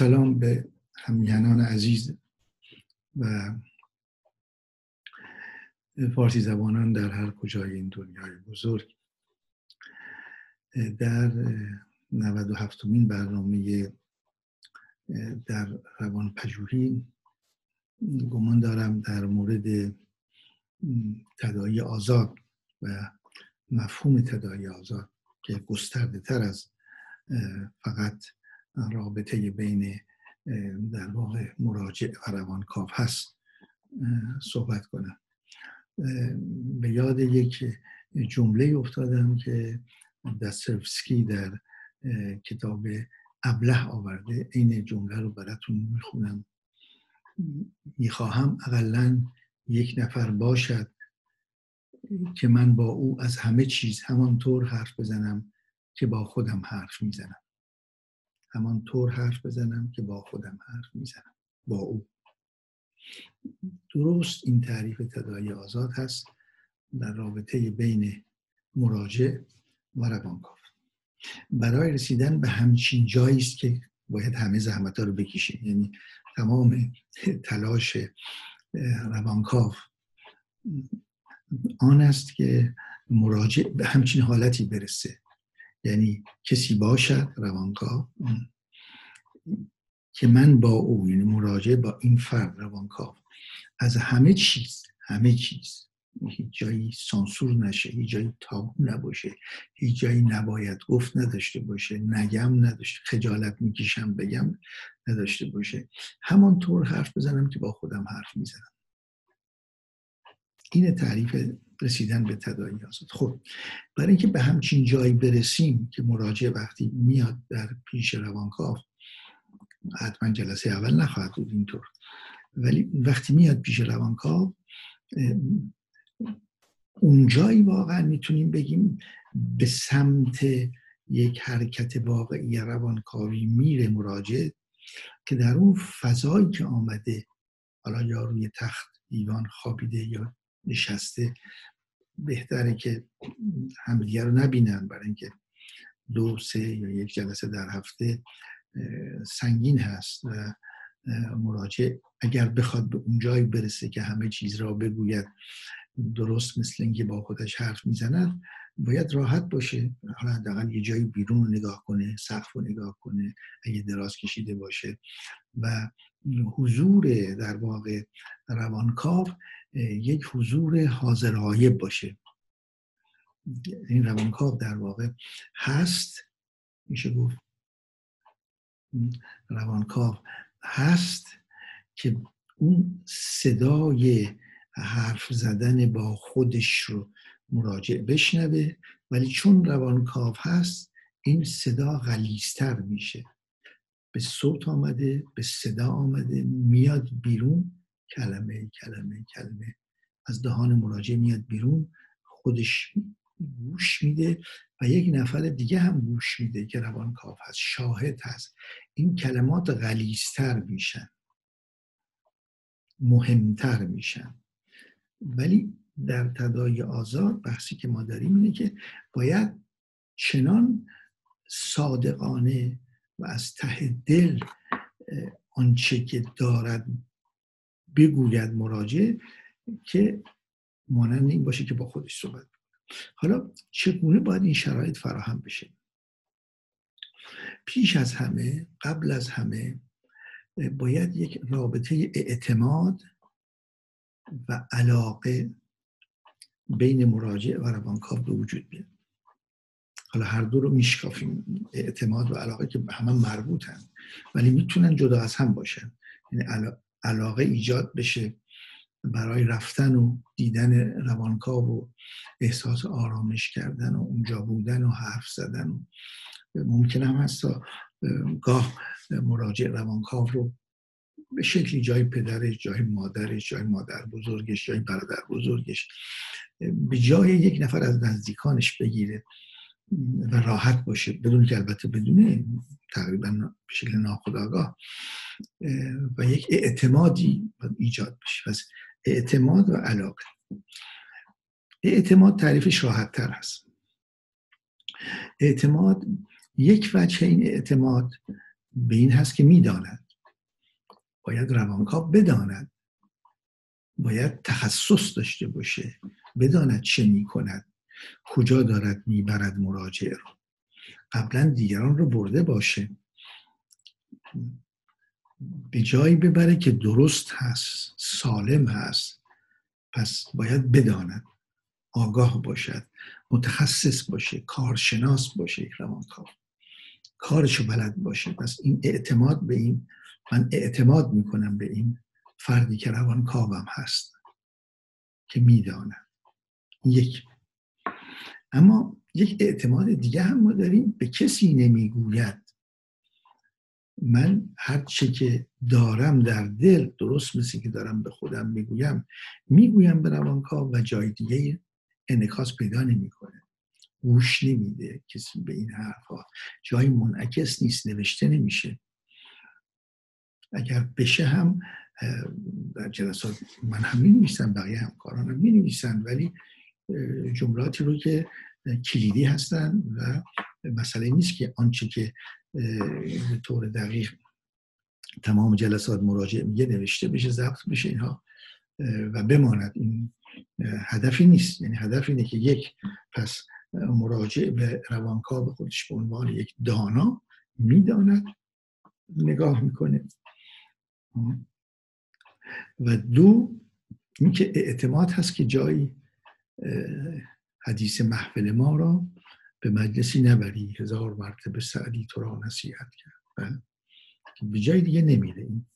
سلام به همیهنان عزیز و فارسی زبانان در هر کجای این دنیای بزرگ. در 97 مین برنامه در روان پژوهی گمان دارم در مورد تدایی آزاد و مفهوم تدایی آزاد که گسترده تر از فقط رابطه بین در واقع مراجع و روانکاو هست صحبت کنم. به یاد یک جمله افتادم که دسترفسکی در کتاب ابله آورده. این جمله رو براتون می‌خونم. می‌خواهم اقلا یک نفر باشد که من با او از همه چیز همانطور حرف بزنم که با خودم حرف می‌زنم. همانطور حرف بزنم که با خودم حرف می‌زنم با او. درست این تعریف تدایی آزاد هست در رابطه بین مراجع و روانکاو. برای رسیدن به همچین جایی است که باید همه زحمت ها رو بکشیم. یعنی تمام تلاش روانکاو آن است که مراجع به همچین حالتی برسه. یعنی کسی باشد روانکاو که من با او یعنی مراجع با این فرد روانکاو. از همه چیز همه چیز. هیچ جایی سانسور نشه هیچ جایی تابو نباشه. هیچ جایی نباید گفت نداشته باشه نگم نداشته خجالت می‌کشم بگم نداشته باشه. همانطور حرف بزنم که با خودم حرف می‌زنم. این تعریف رسیدن به تدایی آزاد. خب برای اینکه به همچین جایی برسیم که مراجع وقتی میاد در پیش روانکاو حتما جلسه اول نخواهد بود اینطور. ولی وقتی میاد پیش روانکاو اونجایی واقعا می‌تونیم بگیم به سمت یک حرکت واقعی روانکاوی میره مراجع که در اون فضایی که آمده حالا یا روی تخت دیوان خوابیده یا نشسته. بهتره که همدیگه رو نبینن. برای اینکه دو سه یا یک جلسه در هفته سنگین هست و مراجع اگر بخواد به اون برسه که همه چیز را بگوید درست مثل اینکه با خودش حرف می‌زند باید راحت باشه. حالا حداقل یه جایی بیرون رو نگاه کنه سقف رو نگاه کنه اگه دراز کشیده باشه. و حضور در واقع روانکاو یک حضور حاضر غایب باشه. این روانکاو در واقع هست. میشه گفت روانکاو هست که اون صدای حرف زدن با خودش رو مراجع بشنوه. ولی چون روانکاو هست این صدا غلیستر میشه. به صوت آمده به صدا آمده میاد بیرون. کلمه کلمه کلمه. از دهان مراجع میاد بیرون خودش گوش میده و یک نفر دیگه هم گوش میده که روانکاو هست شاهد هست. این کلمات غلیستر میشن. مهمتر میشن. ولی در تدای آزاد بحثی که ما داریم اینه که باید چنان صادقانه و از ته دل آنچه که دارد بگوید مراجع که مانند این باشه که با خودش صحبت حالا چگونه باید این شرایط فراهم بشه؟ پیش از همه قبل از همه باید یک رابطه اعتماد و علاقه بین مراجع و روانکاو به وجود بیاد. حالا هر دو رو میشکافیم. اعتماد و علاقه که به همه مربوطن ولی می‌تونن جدا از هم باشن. یعنی علاقه ایجاد بشه برای رفتن و دیدن روانکاو و احساس آرامش کردن و اونجا بودن و حرف زدن و ممکن هم هست گاه مراجع روانکاو رو به شکلی جای پدرش جای مادرش جای مادر بزرگش جای برادر بزرگش به جای یک نفر از نزدیکانش بگیره. و راحت باشه. بدون که البته بدونه تقریبا به شکل ناخودآگاه. و یک اعتمادی ایجاد بشه. پس اعتماد و علاقه. اعتماد تعریفش راحت تر هست. اعتماد یک وجه این اعتماد به این هست که می‌داند. باید روانکاو بداند. باید تخصص داشته باشه. بداند چه می‌کند. کجا دارد می‌برد مراجع رو قبلا دیگران رو برده باشه. به جایی ببره که درست هست سالم هست. پس باید بداند. آگاه باشد. متخصص باشه. کارشناس باشه روانکاو کارشو بلد باشه. پس این اعتماد به این من اعتماد می‌کنم به این فردی که روانکاوم هست که می‌داند. یک اما یک اعتماد دیگه هم ما داریم به کسی نمی‌گوید. من هر چه که دارم در دل درست مثل که دارم به خودم می‌گویم می‌گویم به روانکاو و جای دیگه انعکاس پیدا نمی‌کنه. گوش نمیده کسی به این حرفها. جای منعکس نیست نوشته نمیشه. اگر بشه هم در جلسات من هم می نویسم بقیه همکارانم می نویسن ولی جملاتی رو که کلیدی هستن و مسئله نیست که آنچه که به طور دقیق تمام جلسات مراجع میگه نوشته بشه ضبط بشه اینها و بماند. این هدفی نیست. یعنی هدف اینه که یک پس مراجع به روانکاو خودش به عنوان یک دانا می‌داند نگاه می‌کنه. و دو اینکه اعتماد هست که جایی حدیث محفل ما را به مجلسی نبری. هزار مرتبه سعدی تو را نصیحت کرد. بله. به جای دیگه نمیره این.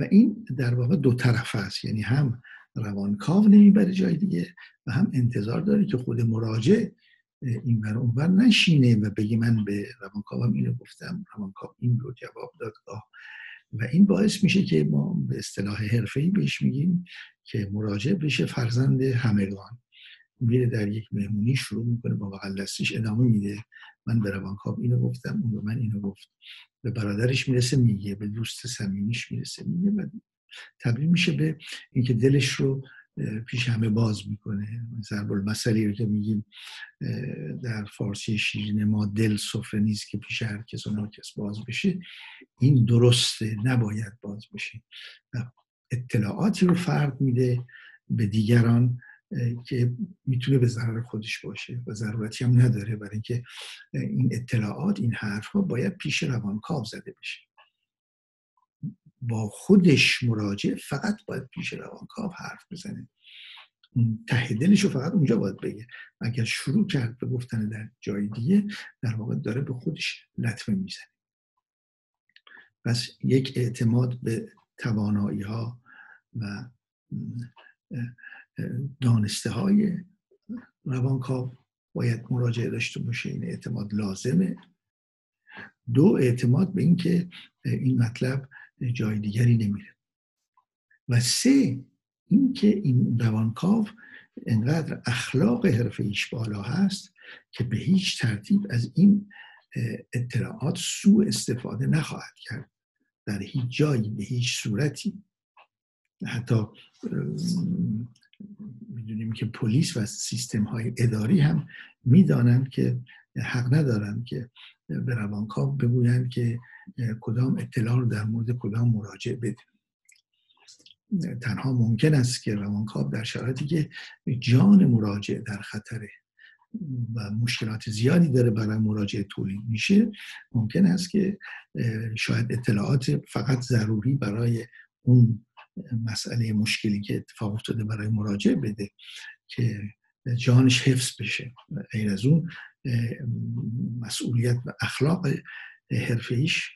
و این در واقع دو طرف است. یعنی هم روانکاو نمی‌بره جای دیگه و هم انتظار داره که خود مراجع این بر اونور نشینه و بگی من به روانکاوم اینو گفتم. روانکاو این رو جواب دادگاه و این باعث میشه که ما به اصطلاح حرفه‌ای بهش میگیم که مراجع بشه فرزند همگان. میره در یک مهمونی شروع می‌کنه با بغل دستش ادامه میده. من به روانکاو اینو گفتم اون به من اینو گفت. به برادرش می‌رسه میگه. به دوست صمیمیش می‌رسه میگه. و تبدیل میشه به اینکه دلش رو پیش همه باز می‌کنه. ضرب المثلی رو که میگیم در فارسی شیرین ما دل سفره نیست که پیش هر کس و ناکس باز بشه. این درسته نباید باز بشه. اطلاعاتی رو فرد میده به دیگران. که می‌تونه به ضرر خودش باشه و ضرورتی هم نداره برای اینکه این اطلاعات این حرف ها باید پیش روانکاو زده بشه. با خودش مراجع فقط باید پیش روانکاو حرف بزنه. ته دلش رو فقط اونجا باید بگه. اگر شروع کرد به گفتن در جای دیگه در واقع داره به خودش لطمه می‌زنه. پس یک اعتماد به توانایی ها و دانسته های روانکاو باید مراجعه داشته باشه این اعتماد لازمه. دو اعتماد به اینکه این مطلب جای دیگری نمیره. و سه اینکه این روانکاو انقدر اخلاق حرفه ایش بالا هست که به هیچ ترتیب از این اطلاعات سوء استفاده نخواهد کرد. در هیچ جایی به هیچ صورتی. حتی می‌دونیم که پلیس و سیستم های اداری هم می‌دانند که حق ندارند که به روانکاو بگویند که کدام اطلاع رو در مورد کدام مراجع بده تنها ممکن است که روانکاو در شرایطی که جان مراجع در خطره و مشکلات زیادی داره برای مراجعه تولید میشه ممکن است که شاید اطلاعات فقط ضروری برای اون مسئله مشکلی که اتفاق افتاده برای مراجعه بده که جانش حفظ بشه. غیر از اون مسئولیت و اخلاق حرفیش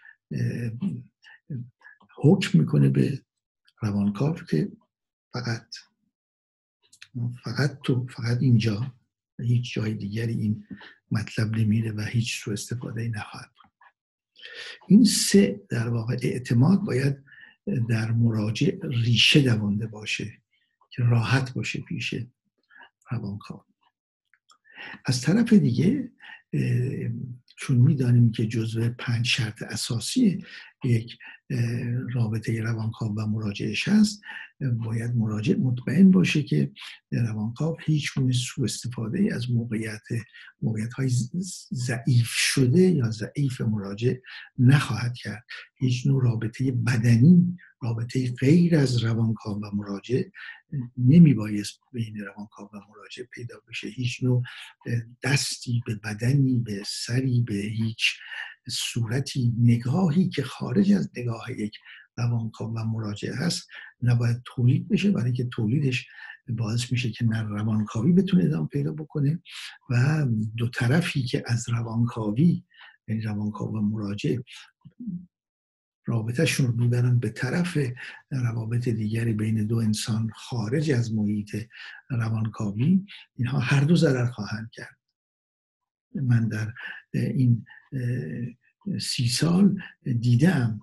حکم می‌کنه به روانکاو که فقط فقط تو فقط اینجا هیچ جای دیگری این مطلب نمیره و هیچ سو استفاده نخواهد این سه در واقع اعتماد باید در مراجع ریشه دوانده باشه که راحت باشه پیش روانکاو. از طرف دیگه چون می‌دانیم که جزو پنج شرط اساسی یک رابطه روانکاو و مراجعش هست باید مراجع مطمئن باشه که روانکاو هیچ گونه سوء استفاده از موقعیت موقعیت های ضعیف شده یا ضعیف مراجع نخواهد کرد. هیچ نوع رابطه بدنی رابطه غیر از روانکاو و مراجع نمی بایست بین روانکاو و مراجع پیدا بشه. هیچ نوع دستی به بدنی به سری به هیچ صورتی نگاهی که خارج از نگاه یک روانکاو و مراجع هست نباید تولید بشه برای که تولیدش باعث میشه که نه روانکاوی بتونه ادامه پیدا بکنه و دو طرفی که از روانکاوی یعنی روانکاو و مراجع رابطهشون رو می‌برن به طرف روابط دیگری بین دو انسان خارج از محیط روانکاوی اینها هر دو ضرر خواهند کرد. من در این سی سال دیدم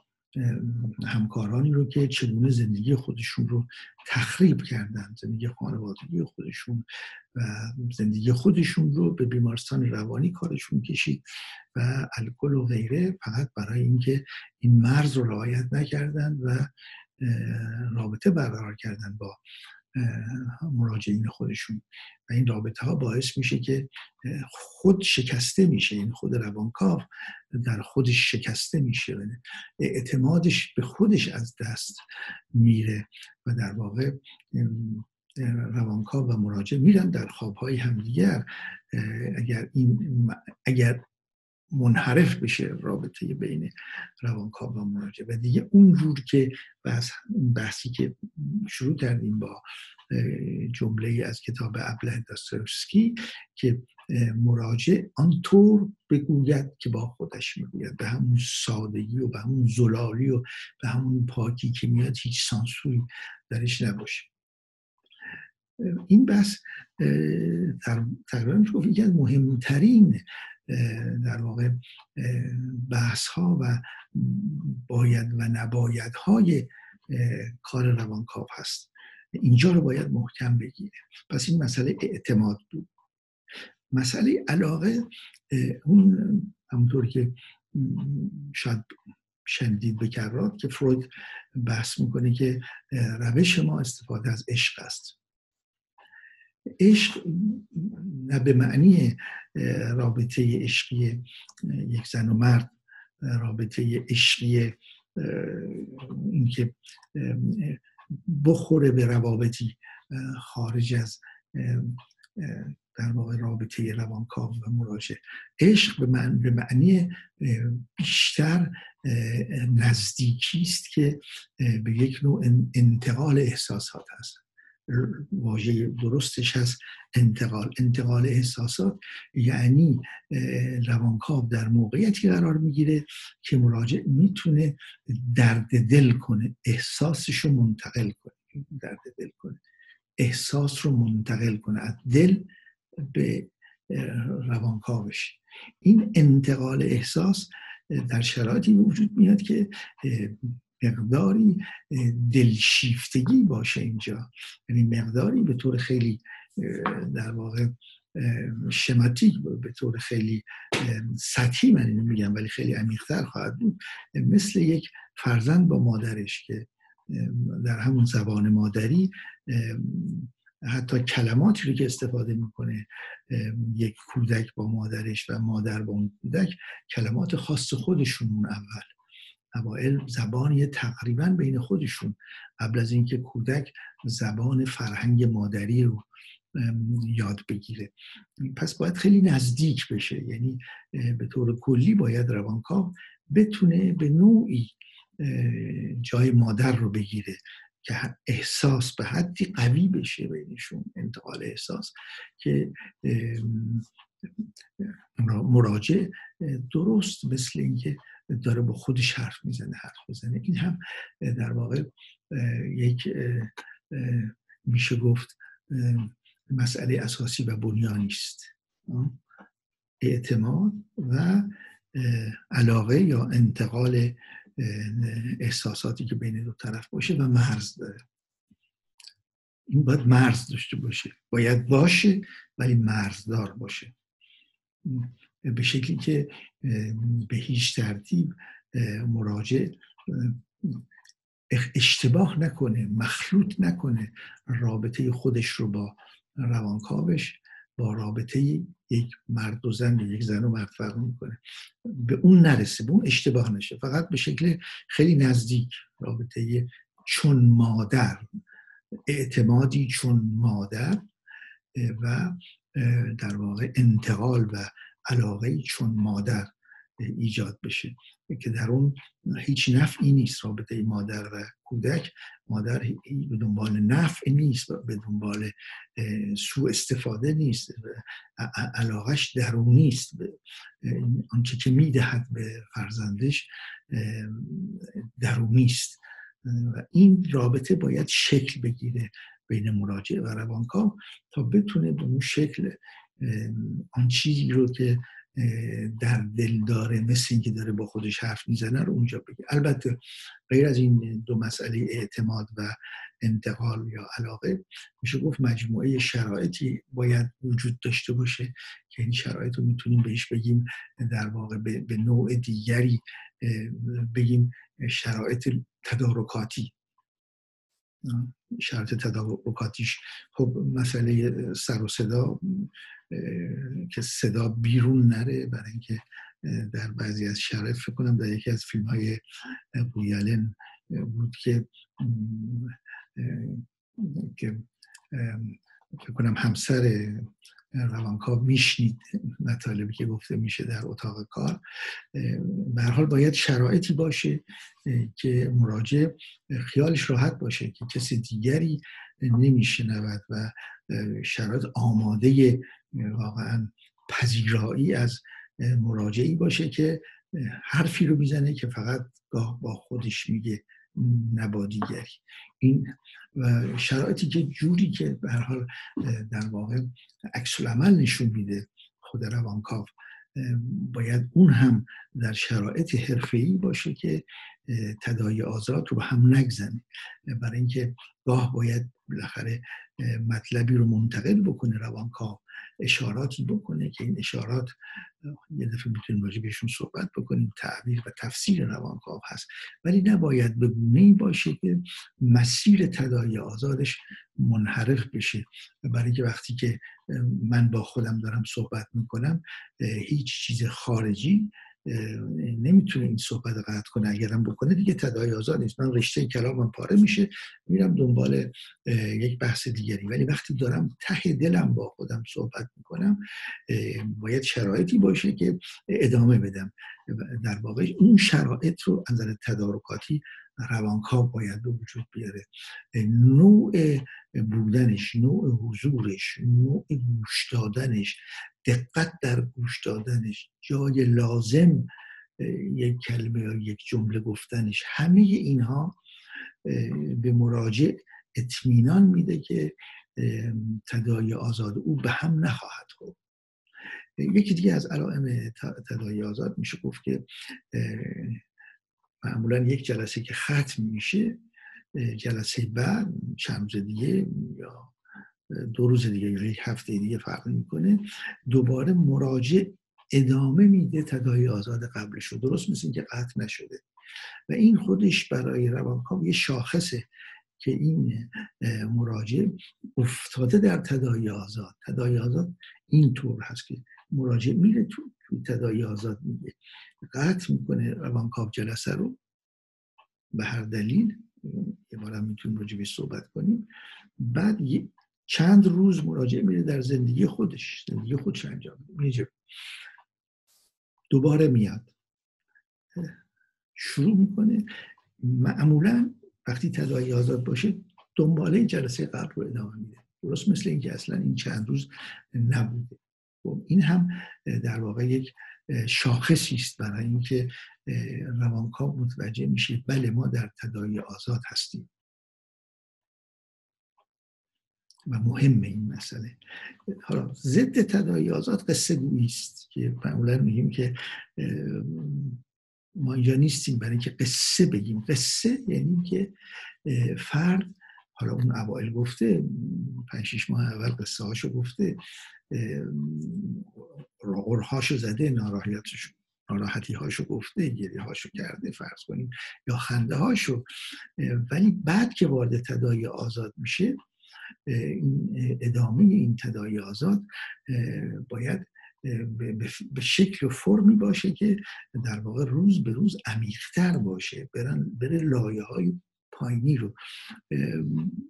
همکارانی رو که چگونه زندگی خودشون رو تخریب کردن زندگی خانوادگی خودشون و زندگی خودشون رو به بیمارستان روانی کارشون کشید و الکل و غیره فقط برای اینکه این مرز رو رعایت نکردن و رابطه برقرار کردن با مراجعین خودشون. و این رابطه ها باعث میشه که خود شکسته میشه. این خود روانکاو در خودش شکسته میشه. اعتمادش به خودش از دست میره و در واقع روانکاو و مراجع میرن در خوابهای همدیگر. اگر این اگر منحرف بشه رابطه بین روانکاو و مراجع و دیگه اونجور که بحث بحثی که شروع کردیم با جمله از کتاب ابله داستایوفسکی که مراجع آنطور بگوید که با خودش می‌گوید. به همون سادگی و به همون زلالی و به همون پاکی که میاد هیچ سانسوری درش نباشه. این بحث تقریبا گفت یکی از مهمترین در واقع بحث ها و باید و نباید های کار روانکاو هست. اینجا رو باید محکم بگیره پس این مسئله اعتماد بود. مسئله علاقه اون همونطور که شاید شنیدید بکرات که فروید بحث می‌کنه که روش ما استفاده از عشق است. عشق نه به معنی رابطه عشقی یک زن و مرد رابطه عشقی اینکه بخوره به روابطی خارج از در واقع رابطه روانکاو و مراجع عشق به, به معنی بیشتر نزدیکی است که به یک نوع انتقال احساسات هست. واژه درستش هست انتقال. انتقال احساسات یعنی روانکاو در موقعیتی قرار می‌گیره که مراجع می‌تونه درد دل کنه احساسش رو منتقل کنه. درد دل کنه. احساس رو منتقل کنه. از دل به روانکاوش این انتقال احساس در شرایطی وجود میاد که مقداری دلشیفتگی باشه اینجا. یعنی مقداری به طور خیلی در واقع شماتیک به طور خیلی سطحی من اینو میگم ولی خیلی عمیقتر خواهد بود. مثل یک فرزند با مادرش که در همون زبان مادری حتی کلماتی رو که استفاده می‌کنه یک کودک با مادرش و مادر با اون کودک کلمات خاص خودشون اول. اوائل زبانی تقریبا بین خودشون. قبل از اینکه کودک زبان فرهنگ مادری رو یاد بگیره. پس باید خیلی نزدیک بشه. یعنی به طور کلی باید روانکاو بتونه به نوعی جای مادر رو بگیره که احساس به حدی قوی بشه بینشون انتقال احساس که مراجع درست مثل اینکه داره با خودش حرف می‌زنه حرف بزنه. این هم در واقع یک میشه گفت مسئله اساسی و بنیانی است. اعتماد و علاقه یا انتقال احساساتی که بین دو طرف باشه و مرز داره. این باید مرز داشته باشه. باید باشه ولی مرزدار باشه. به شکلی که به هیچ ترتیب مراجع اشتباه نکنه مخلوط نکنه رابطه خودش رو با روانکاوش با رابطه یک مرد و زن یک زن و مرد فرق می‌کنه. به اون نرسه به اون اشتباه نشه. فقط به شکل خیلی نزدیک رابطه چون مادر اعتمادی چون مادر و در واقع انتقال و علاقه چون مادر ایجاد بشه. که در اون هیچ نفعی نیست رابطه مادر و کودک. مادر به دنبال نفع نیست به دنبال سوء استفاده نیست علاقش درونی است آنچه که می‌دهد به فرزندش درونی است و این رابطه باید شکل بگیره بین مراجع و روانکاو تا بتونه به اون شکل آن چیزی رو که در دل داره مثل اینکه داره با خودش حرف می‌زنه رو اونجا بگه. البته غیر از این دو مسئله اعتماد و انتقال یا علاقه میشه گفت مجموعه شرایطی باید وجود داشته باشه که این شرایط رو می‌تونیم بهش بگیم در واقع به نوع دیگری بگیم شرایط تدارکاتی. شرط تدارکاتیش. خب مسئله سر و صدا که صدا بیرون نره برای اینکه در بعضی از شرایط فکر کنم در یکی از فیلم های بویالن بود که که فکر کنم همسر روانکاو میشنید مطالبی که گفته میشه در اتاق کار. به حال باید شرایطی باشه که مراجع خیالش راحت باشه که کسی دیگری نمیشنود و شرایط آماده واقعا پذیرایی از مراجعی باشه که حرفی رو می‌زنه که فقط گاه با خودش میگه نبا دیگری. این شرایطی که جوری که به حال در واقع عکس عمل نشون میده خود روانکاو باید اون هم در شرایط حرفه‌ای باشه که تدایی آزاد رو به هم نگزنه برای اینکه گاه باید بالاخره مطلبی رو منتقل بکنه روانکاو اشاراتی بکنه که این اشارات یه دفعه می‌تونیم راجع بهشون صحبت بکنیم تعبیر و تفسیر روانکاو هست. ولی نباید به گونه باشه که مسیر تدایی آزادش منحرف بشه. برای اینکه وقتی که من با خودم دارم صحبت می‌کنم هیچ چیز خارجی نمی‌تونه این صحبت قطع کنه اگرم بکنه دیگه تدایی آزاد نیست. من رشته کلامم پاره میشه میرم دنبال یک بحث دیگری. ولی وقتی دارم ته دلم با خودم صحبت می‌کنم باید شرایطی باشه که ادامه بدم. در واقع اون شرایط رو از نظر تدارکاتی روانکاو باید به وجود بیاره. نوع بودنش نوع حضورش نوع گوش دادنش دقت در گوش دادنش جای لازم یک کلمه یا یک جمله گفتنش همه اینها به مراجع اطمینان میده که تدایی آزاد او به هم نخواهد خورد. یکی دیگه از علائم تدایی آزاد میشه گفت که معمولا یک جلسه که ختم میشه جلسه بعد چند روز دیگه یا دو روز دیگه یا یک هفته دیگه فرق می‌کنه. دوباره مراجع ادامه میده تدایی آزاد قبلش رو. درست مثل که قطع نشده. و این خودش برای روانکاو یه شاخصه که این مراجع افتاده در تدایی آزاد. تدایی آزاد این طور هست که مراجع میره تو تدایی آزاد میگه. قطع می‌کنه روانکاو جلسه رو به هر دلیل یه بار هم می‌تونیم راجع صحبت کنیم. بعد چند روز مراجعه میره در زندگی خودش زندگی خودش انجام میده. دوباره میاد. شروع می‌کنه. معمولا وقتی تدایی آزاد باشه دنباله جلسه قبل رو ادامه میده. درست مثل اینکه اصلا این چند روز نبوده. این هم در واقع یک شاخصی است برای اینکه روانکاو متوجه میشه بله ما در تدایی آزاد هستیم. و مهم این مسئله. حالا ضد تدایی آزاد قصه گویی است که معمولا میگیم که ما اینجا نیستیم برای اینکه قصه بگیم. قصه یعنی که فرد حالا اون اوائل گفته پنج شیش ماه اول قصه هاشو گفته قرهاشو زده ناراحتیشو ناراحتی هاشو گفته گریه هاشو کرده فرض کنیم یا خنده هاشو ولی بعد که وارد تدایی آزاد میشه ادامه این تدایی آزاد باید به شکل و فرمی باشه که در واقع روز به روز عمیقتر باشه برن بره لایه های پایینی رو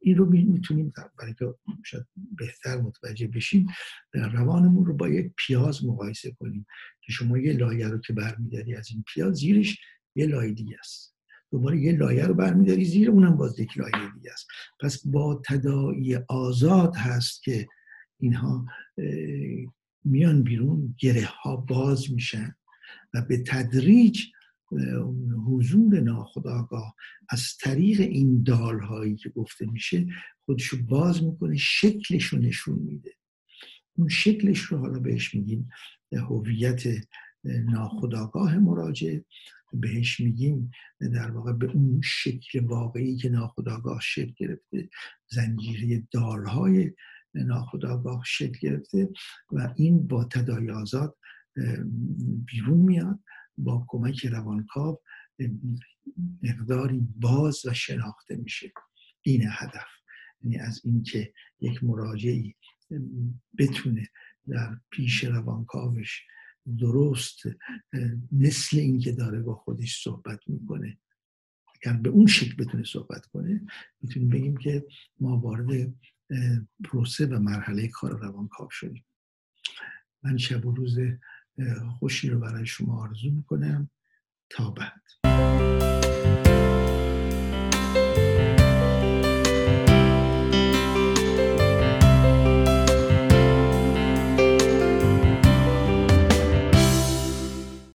این رو می‌تونیم برای که شاید بهتر متوجه بشیم. روانمون رو با یک پیاز مقایسه کنیم که شما یه لایه رو که برمیداری از این پیاز زیرش یه لایه دیگه است. دوباره یه لایه رو برمیداری زیر اونم باز یک لایه دیگه است. پس با تدایی آزاد هست که اینها میان بیرون گره ها باز میشن و به تدریج حضور ناخداگاه از طریق این دال هایی که گفته میشه خودشو باز می‌کنه شکلش رو نشون میده. اون شکلش رو حالا بهش میگیم هویت ناخداگاه مراجع بهش میگیم در واقع به اون شکل واقعی که ناخداگاه شکل گرفته زنجیره دارهای ناخداگاه شکل گرفته و این با تدایی آزاد بیرون میاد. با کمک روانکاو مقداری باز و شناخته میشه این هدف. یعنی از اینکه یک مراجعی بتونه در پیش روانکاوش درست مثل اینکه داره با خودش صحبت می‌کنه اگر به اون شکل بتونه صحبت کنه می‌تونیم بگیم که ما وارد پروسه و مرحله کار روانکاو شدیم. من شب و روز خوشی رو برای شما آرزو می‌کنم. تا بعد.